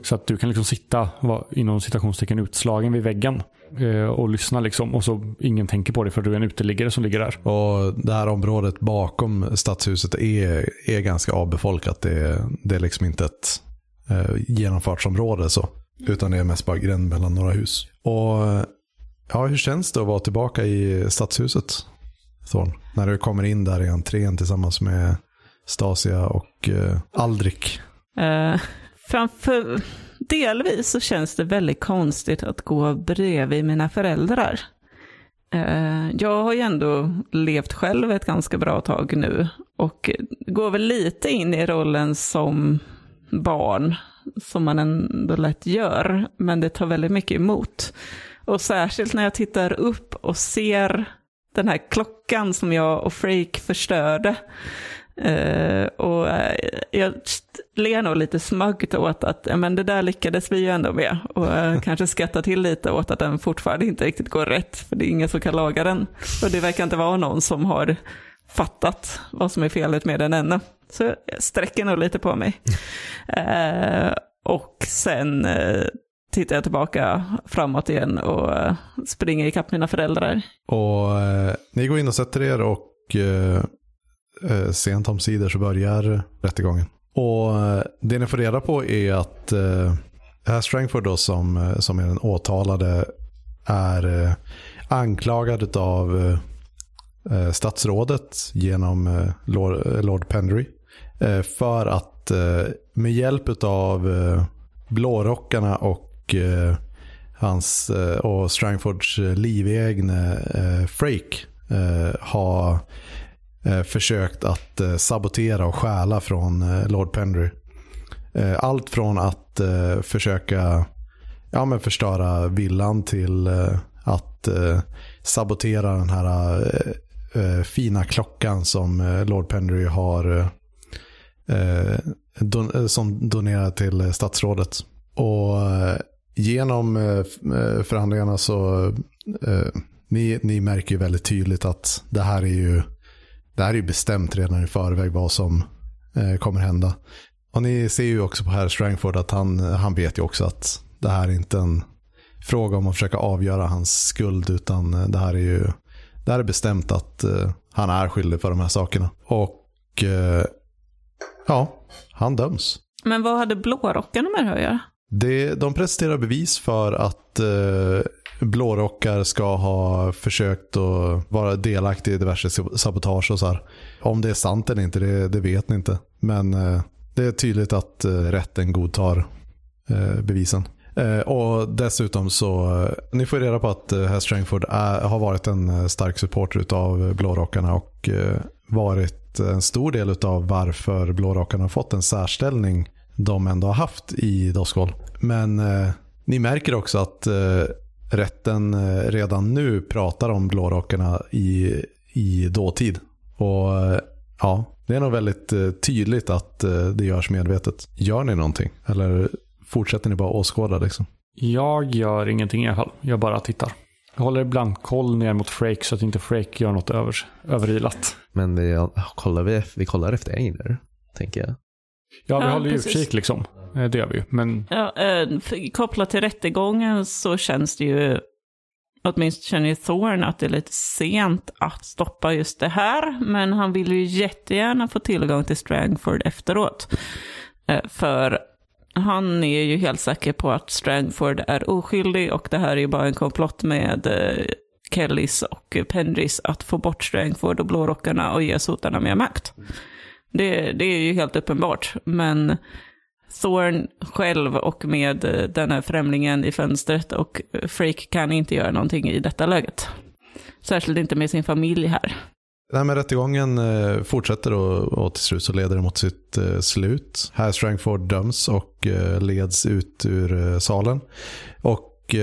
Speaker 2: Så att du kan liksom sitta vara, inom citationstecken utslagen vid väggen. eh, Och lyssna liksom. Och så ingen tänker på det för du är en uteliggare som ligger där.
Speaker 1: Och det här området bakom stadshuset är, är ganska avbefolkat. Det är, det är liksom inte ett eh, genomfartsområde så. Utan det är mest bara gränd mellan några hus. Och ja, hur känns det att vara tillbaka i stadshuset? Thorn? När du kommer in där i entrén tillsammans med Stasia och eh, Aldrik.
Speaker 3: Eh, framför, delvis så känns det väldigt konstigt att gå bredvid mina föräldrar. Eh, jag har ju ändå levt själv ett ganska bra tag nu och går väl lite in i rollen som barn, som man ändå lätt gör, men det tar väldigt mycket emot. Och särskilt när jag tittar upp och ser den här klockan som jag och Freak förstörde. Eh, och eh, jag ler nog lite smaggt åt att men det där lyckades vi ju ändå med. Och eh, kanske skrattar till lite åt att den fortfarande inte riktigt går rätt, för det är ingen som kan laga den. Och det verkar inte vara någon som har fattat vad som är felet med den ännu. Så jag sträcker nog lite på mig. Eh, och sen tittar jag tillbaka framåt igen och springer ikapp mina föräldrar.
Speaker 1: Och ni går in och sätter er och eh, sent omsider så börjar rättegången. Och eh, det ni får reda på är att eh, herr Strangford då som, eh, som är den åtalade är eh, anklagad av eh, eh, statsrådet genom eh, Lord, eh, Lord Pendry eh, för att eh, med hjälp av eh, blårockarna och eh, hans eh, och Strangfords livegne eh, Frake eh, har Eh, försökt att eh, sabotera och stjäla från eh, Lord Pendry. Allt från att försöka ja, men förstöra villan till att sabotera den här fina klockan som Lord Pendry har som donerar till statsrådet. Och genom förhandlingarna så ni, ni märker ju väldigt tydligt att det här är ju det här är ju bestämt redan i förväg vad som eh, kommer hända. Och ni ser ju också på herr Strangford att han, han vet ju också att det här är inte en fråga om att försöka avgöra hans skuld utan eh, det här är ju det här är bestämt att eh, han är skyldig för de här sakerna. Och eh, ja, han döms.
Speaker 3: Men vad hade blårockarna med det här att göra?
Speaker 1: Det, de presenterar bevis för att eh, blårockar ska ha försökt att vara delaktig i diverse sabotage och så här. Om det är sant eller inte, det, det vet ni inte. Men eh, det är tydligt att eh, rätten godtar eh, bevisen. Eh, och dessutom så, eh, ni får reda på att eh, herr Strangford är, har varit en eh, stark supporter av blårockarna och eh, varit en stor del av varför blårockarna har fått en särställning de ändå har haft i Doskol. Men eh, ni märker också att eh, rätten eh, redan nu pratar om blårockarna i, i dåtid. Och eh, ja, det är nog väldigt eh, tydligt att det görs medvetet. Gör ni någonting? Eller fortsätter ni bara åskåda liksom?
Speaker 2: Jag gör ingenting i alla fall. Jag bara tittar. Jag håller ibland koll ner mot Frake så att inte Frake gör något över, överilat.
Speaker 4: Men vi, kollar vi, vi kollar efter Einer, tänker jag.
Speaker 2: Ja, vi
Speaker 3: Ja,
Speaker 2: håller ju
Speaker 3: precis.
Speaker 2: utkik liksom. Eh, det gör vi ju. Men
Speaker 3: Ja, eh, kopplat till rättegången så känns det ju, åtminstone känner ju Thorn att det är lite sent att stoppa just det här, men han vill ju jättegärna få tillgång till Strangford efteråt. Eh, för han är ju helt säker på att Strangford är oskyldig och det här är ju bara en komplott med Kellys och Pendrys att få bort Strangford och blårockarna och ge sotarna mer makt. Det, det är ju helt uppenbart, men Thorn själv och med eh, den här främlingen i fönstret och eh, Frake kan inte göra någonting i detta läget. Särskilt inte med sin familj här.
Speaker 1: Nej, men rättegången eh, fortsätter och, och till slut så leder det mot sitt eh, slut. Här Strangford döms och leds ut ur salen. Och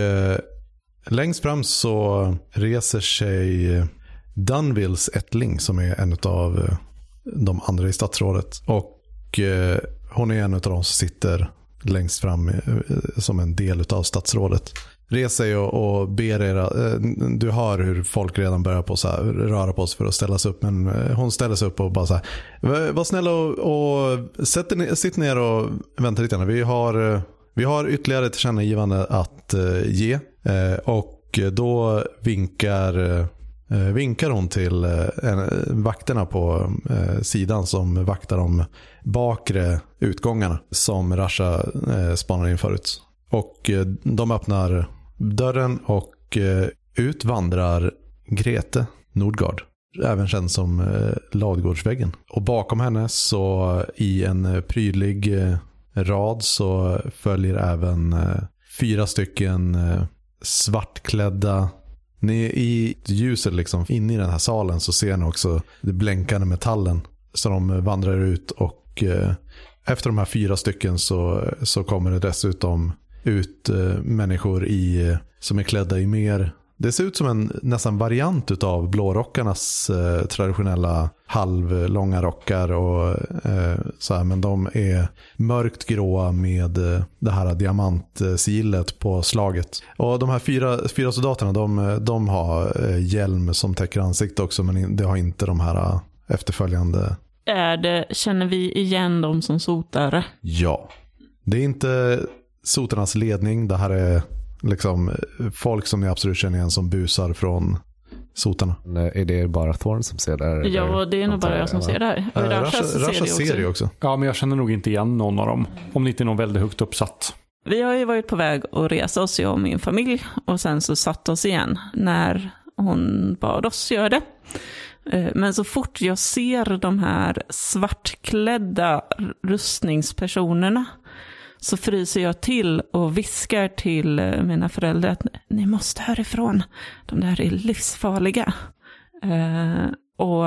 Speaker 1: längst fram så reser sig Dunvilles ättling som är en av de andra i statsrådet. Och hon är en av de som sitter längst fram eh, eh, som en del av statsrådet. Res dig och, och ber era, eh, du hör hur folk redan börjar på så här, röra på sig för att ställa sig upp. Men hon ställer sig upp och bara så här, "Var- snäll snälla och, och sätt ner- sitt ner och vänta lite grann. Vi har, vi har ytterligare tillkännagivande att ge. Och då vinkar, Eh, vinkar hon till eh, eh, vakterna på eh, sidan som vaktar de bakre utgångarna som Rasha eh, spanade in förut. Och eh, de öppnar dörren och eh, ut vandrar Grete Nordgard. Även känd som eh, Ladugårdsväggen. Och bakom henne så i en prydlig eh, rad så följer även eh, fyra stycken eh, svartklädda ni, I ljuset liksom, inne i den här salen så ser ni också det blänkande metallen. Så de eh, vandrar ut och eh, efter de här fyra stycken så, så kommer det dessutom ut eh, människor i, eh, som är klädda i mer det ser ut som en nästan variant av blårockarnas eh, traditionella halvlånga rockar. Och, eh, så här, men de är mörkt gråa med eh, det här diamantsigillet på slaget. Och de här fyra, fyra soldaterna de, de har eh, hjälm som täcker ansiktet också men det har inte de här eh, efterföljande.
Speaker 3: Är det, känner vi igen dem som sotare?
Speaker 1: Ja. Det är inte sotarnas ledning. Det här är liksom folk som ni absolut känner igen som busar från sotarna.
Speaker 4: Eh, Är det bara Thorn som ser där? eller?
Speaker 3: Ja, det är nog bara jag som ser det här.
Speaker 1: Eh,
Speaker 3: Rasha
Speaker 1: Rasha,
Speaker 3: ser
Speaker 1: Rasha
Speaker 3: det också.
Speaker 1: ser det också.
Speaker 2: Ja, men jag känner nog inte igen någon av dem. Om det inte är någon väldigt högt uppsatt.
Speaker 3: Vi har ju varit på väg att resa oss, jag och min familj. Och sen så satt oss igen när hon bad oss göra det. Eh, Men så fort jag ser de här svartklädda rustningspersonerna så fryser jag till och viskar till eh, mina föräldrar att ni måste härifrån. De där är livsfarliga. Eh, och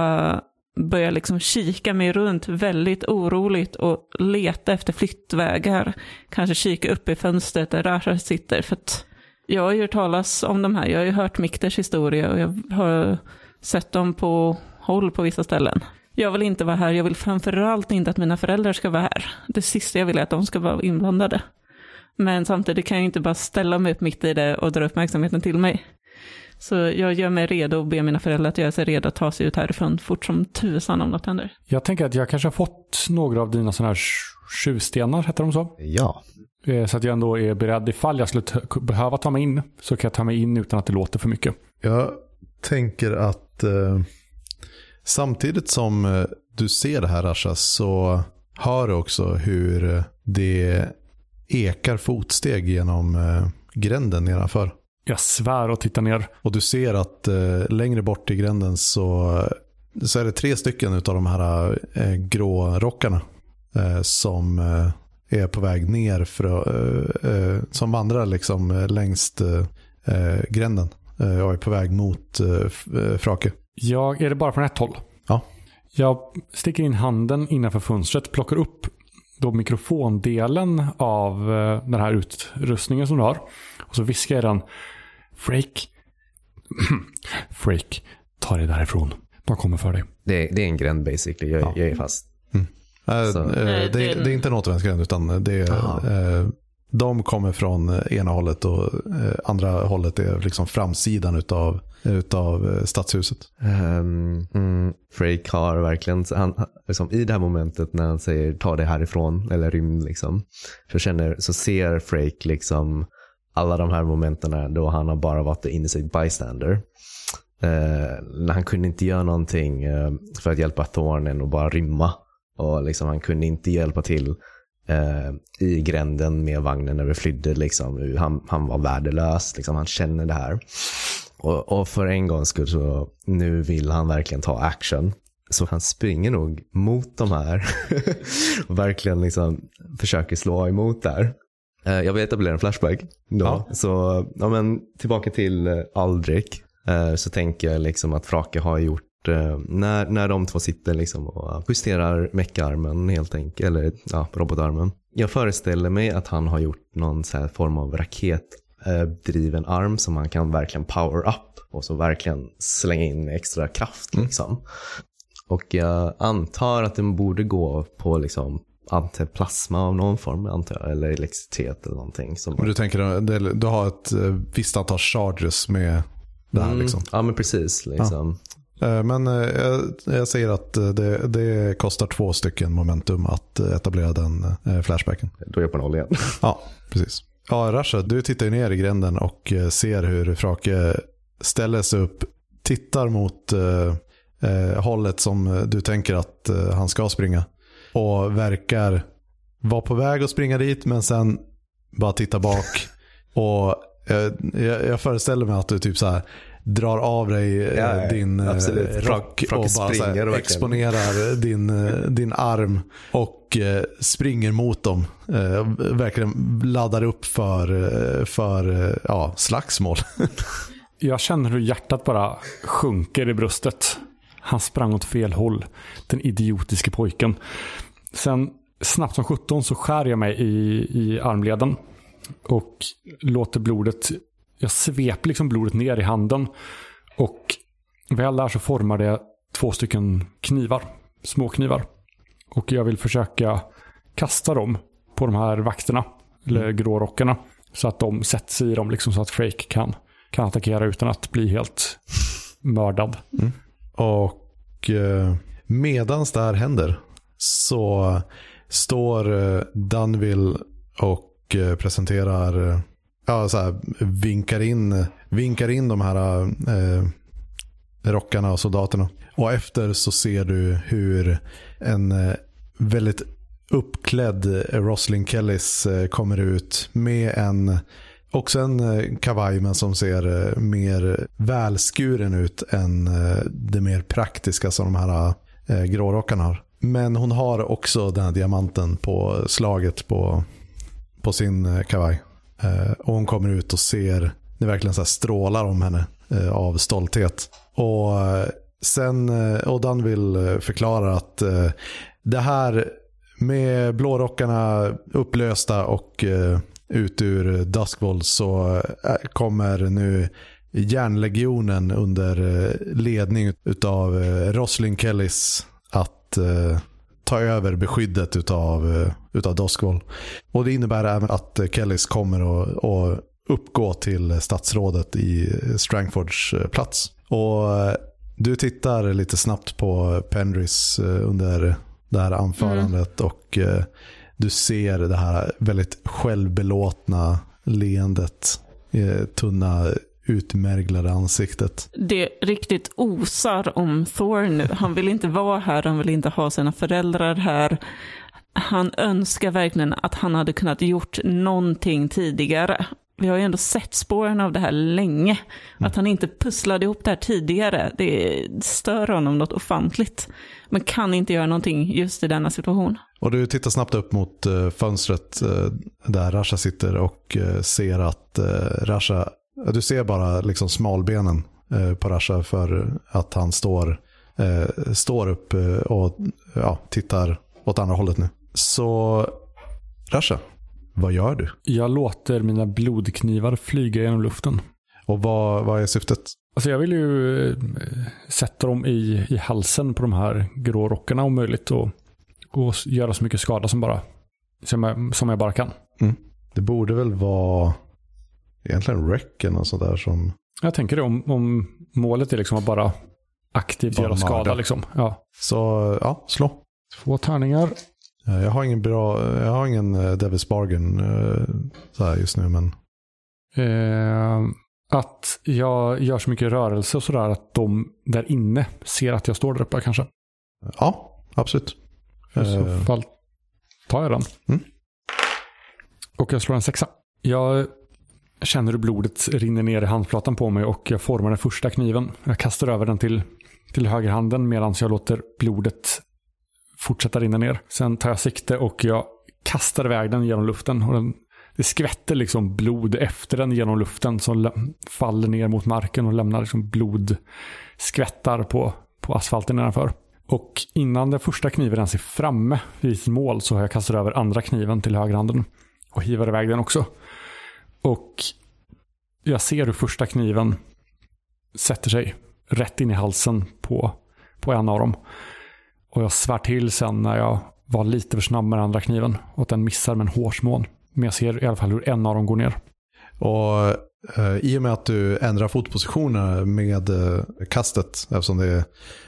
Speaker 3: börjar liksom kika mig runt väldigt oroligt och leta efter flyttvägar. Kanske kika upp i fönstret där Rasha sitter. För att jag har ju hört talas om de här. Jag har ju hört Mikters historia och jag har sett dem på håll på vissa ställen. Jag vill inte vara här. Jag vill framförallt inte att mina föräldrar ska vara här. Det sista jag vill är att de ska vara inblandade. Men samtidigt kan jag inte bara ställa mig upp mitt i det och dra uppmärksamheten till mig. Så jag gör mig redo och ber mina föräldrar att göra sig redo att ta sig ut härifrån fort som tusan om något händer.
Speaker 2: Jag tänker att jag kanske har fått några av dina sådana här tj- tjuvstenar, heter de så?
Speaker 4: Ja.
Speaker 2: Eh, Så att jag ändå är beredd ifall jag skulle behöva ta mig in så kan jag ta mig in utan att det låter för mycket.
Speaker 1: Jag tänker att eh, samtidigt som eh, du ser det här Rasha så hör du också hur eh, det ekar fotsteg genom eh, gränden nedanför.
Speaker 2: Jag svär och tittar ner.
Speaker 1: Och du ser att eh, längre bort i gränden så, så är det tre stycken av de här eh, grå rockarna eh, som eh, är på väg ner för, som vandrar liksom längst eh, gränden och är på väg mot Frake.
Speaker 2: Jag, är det bara från ett håll?
Speaker 1: Ja.
Speaker 2: Jag sticker in handen innanför fönstret, plockar upp då mikrofondelen av eh, den här utrustningen som du har. Och så viskar jag den. Freak. Freak, ta dig därifrån. De kommer för dig.
Speaker 4: Det, är- det är en gränd basically. Jag,
Speaker 1: Ja.
Speaker 4: jag är fast.
Speaker 1: Eh,
Speaker 3: Nej,
Speaker 1: det,
Speaker 3: det-
Speaker 1: är inte en återvändsgränd utan det är,
Speaker 4: Aha
Speaker 1: de kommer från eh, ena hållet och eh, andra hållet är liksom framsidan utav, utav eh, stadshuset.
Speaker 4: Um, mm, Frake har verkligen, han, liksom, i det här momentet när han säger ta dig härifrån eller rymd liksom. Så, känner, så ser Frake liksom alla de här momenten då han har bara varit the innocent bystander. Uh, han kunde inte göra någonting uh, för att hjälpa Thornen och bara rymma. Och liksom, han kunde inte hjälpa till eh, i gränden med vagnen när vi flydde. Liksom. Han, han var värdelös. Liksom. Han känner det här. Och, och för en gångs skull så nu vill han verkligen ta action. Så han springer nog mot de här och verkligen liksom försöker slå emot där. Eh, Jag vill etablera en flashback. Då.
Speaker 1: Ja.
Speaker 4: Så ja, men, tillbaka till eh, Aldrich. Eh, Så tänker jag liksom att Frake har gjort, när, när de två sitter liksom och justerar meckarmen helt enkelt, eller ja, robotarmen. Jag föreställer mig att han har gjort någon form av raketdriven arm som man kan verkligen power up och så verkligen slänga in extra kraft. Liksom. Och jag antar att den borde gå på liksom antar plasma av någon form, antar jag, eller elektricitet eller någonting. Som
Speaker 1: Men du tänker, du har ett eh, visst antal charges med det här
Speaker 4: Mm,
Speaker 1: liksom.
Speaker 4: Ja, men precis. Liksom.
Speaker 1: Eh, Men eh, jag, jag säger att eh, det, det kostar två stycken momentum att etablera den flashbacken.
Speaker 4: Då är jag på noll igen.
Speaker 1: Ja, precis. Ja, Rasha, du tittar ju ner i gränden och ser hur Frake ställer sig upp, tittar mot eh, hållet som du tänker att eh, han ska springa. Och verkar vara på väg att springa dit, men sen bara titta bak. och eh, jag, jag föreställer mig att du typ så här drar av dig eh,
Speaker 4: Ja,
Speaker 1: din eh,
Speaker 4: absolut.
Speaker 1: rock
Speaker 4: Frake
Speaker 1: och bara
Speaker 4: springer
Speaker 1: här, exponerar din, eh, din arm och springer mot dem. Verkligen laddar upp för, för ja, slagsmål.
Speaker 2: Jag känner hur hjärtat bara sjunker i bröstet. Han sprang åt fel håll. Den idiotiske pojken. Sen snabbt som 17 så skär jag mig i, i armleden. Och låter blodet, jag sveper liksom blodet ner i handen. Och väl där så formar det två stycken knivar. Små knivar. Och jag vill försöka kasta dem på de här vakterna. Eller grårockarna. Så att de sätter sig i dem liksom så att Frake kan, kan attackera utan att bli helt mördad.
Speaker 1: Och eh, medans det här händer så står eh, Dunville och eh, presenterar, eh, ja så här, vinkar in, vinkar in de här eh, rockarna och soldaterna. Och efter så ser du hur en eh, väldigt uppklädd Roslyn Kellys eh, kommer ut med en Också en eh, kavaj men som ser eh, mer välskuren ut än eh, det mer praktiska som de här grårockarna har. Men hon har också den här diamanten på slaget på, på sin kavaj. Eh, och hon kommer ut och ser, det verkligen så här strålar om henne eh, av stolthet. Och eh, sen, eh, och Dunville eh, förklarar att eh, det här med blårockarna upplösta och eh, ut ur Duskvold så eh, kommer nu järnlegionen under eh, ledning av Roslyn Kellys att eh, ta över beskyddet utav, eh, utav Duskvold. Och det innebär även att Kellys kommer att, att uppgå till statsrådet i Strangfords eh, plats. Och eh, du tittar lite snabbt på Penrys under det här anförandet och eh, du ser det här väldigt självbelåtna leendet. Tunna utmärglade ansiktet.
Speaker 3: Det riktigt osar om Thor nu. Han vill inte vara här, han vill inte ha sina föräldrar här. Han önskar verkligen att han hade kunnat gjort någonting tidigare. Vi har ju ändå sett spåren av det här länge. Att han inte pusslade ihop det här tidigare, det stör honom något ofantligt. Men kan inte göra någonting just i denna situation.
Speaker 1: Och du tittar snabbt upp mot eh, fönstret eh, där Rasha sitter och eh, ser att Rasha, du ser bara liksom smalbenen eh, på Rasha för att han står, eh, står upp eh, och ja, tittar åt andra hållet nu. Så Rasha, vad gör du?
Speaker 2: Jag låter mina blodknivar flyga genom luften.
Speaker 1: Och vad, vad är syftet?
Speaker 2: Alltså jag vill ju sätta dem i, i halsen på de här grå rockarna om möjligt och, och göra så mycket skada som, bara, som, jag, som jag bara kan.
Speaker 1: Det borde väl vara egentligen räcken och sådär som...
Speaker 2: Jag tänker det om, om målet är liksom att bara aktivt
Speaker 1: Bara
Speaker 2: göra skada. Liksom. Ja.
Speaker 1: Så ja, slå.
Speaker 2: Två tärningar.
Speaker 1: Eh, Jag har ingen bra, jag har ingen uh, Devil's Bargain eh, så här just nu men
Speaker 2: Eh, att jag gör så mycket rörelse och sådär att de där inne ser att jag står där uppe kanske.
Speaker 1: ja, absolut.
Speaker 2: I så
Speaker 1: Eh.
Speaker 2: fall tar jag den.
Speaker 1: Mm.
Speaker 2: Och jag slår en sexa. Jag känner hur blodet rinner ner i handflatan på mig och jag formar den första kniven. Jag kastar över den till, till högerhanden medan jag låter blodet fortsätta rinna ner. Sen tar jag sikte och jag kastar iväg den genom luften. Och den, det skvätter liksom blod efter den genom luften som faller ner mot marken och lämnar liksom blodskvättar på, på asfalten nedanför. Och innan den första kniven ens är framme vid sitt mål så har jag kastat över andra kniven till högerhanden och hivar iväg den också. Och jag ser hur första kniven sätter sig rätt in i halsen på, på en av dem. Och jag svär till sen när jag var lite för snabb med den andra kniven och att den missar med en hårsmån. Men jag ser i alla fall hur en av dem går ner.
Speaker 1: Och Eh, i och med att du ändrar fotpositionerna med eh, kastet, eftersom det är,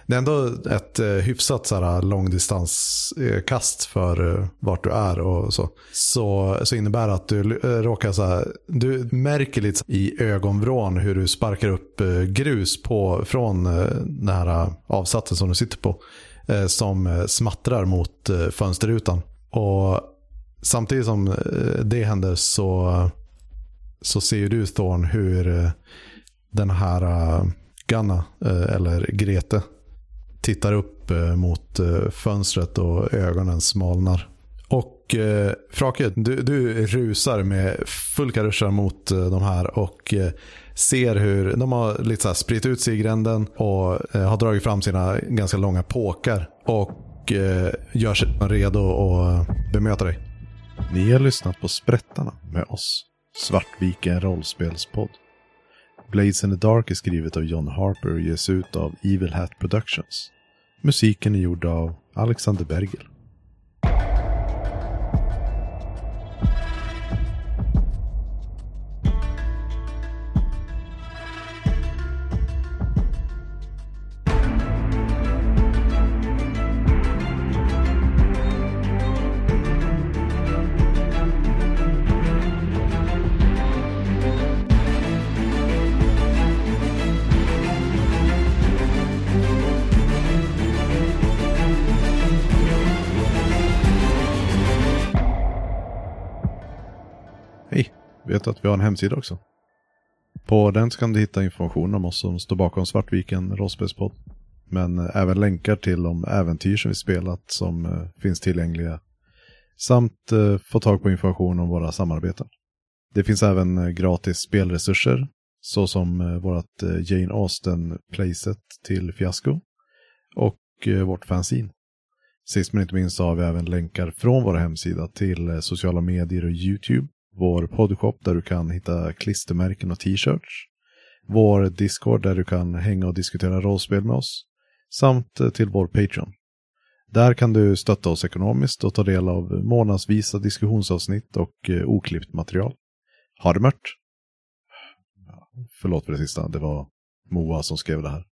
Speaker 1: det är ändå ett eh, hyfsat så här, långdistanskast för vart du är och så, så, så innebär det att du råkar så här, du märker lite i ögonvrån hur du sparkar upp grus på, från den här avsatsen som du sitter på, som smattrar mot fönsterrutan. Och samtidigt som det händer så så ser ju du Thorn hur eh, den här eh, Ganna, eh, eller Grete, tittar upp mot fönstret och ögonen smalnar. Och Frake, du, du rusar med full karuscha mot de här och ser hur de har lite så här spritt ut sig i gränden och har dragit fram sina ganska långa påkar och gör sig redo att bemöta dig.
Speaker 5: Ni har lyssnat på Sprättarna med oss. Svartviken rollspelspodd. Blades in the Dark är skrivet av John Harper och ges ut av Evil Hat Productions. Musiken är gjord av Alexander Bergel. Vet att vi har en hemsida också? På den så kan du hitta information om oss som står bakom Svartviken rollspelspodd. Men eh, även länkar till de äventyr som vi spelat som eh, finns tillgängliga. Samt eh, få tag på information om våra samarbeten. Det finns även gratis spelresurser såsom vårt Jane Austen playset till Fiasko och vårt fanzine. Sist men inte minst har vi även länkar från vår hemsida till sociala medier och YouTube vår poddshop där du kan hitta klistermärken och t-shirts, vår Discord där du kan hänga och diskutera rollspel med oss, samt eh, till vår Patreon. Där kan du stötta oss ekonomiskt och ta del av månadsvisa diskussionsavsnitt och eh, oklippt material. Ha det mört! Förlåt för det sista, det var Moa som skrev det här.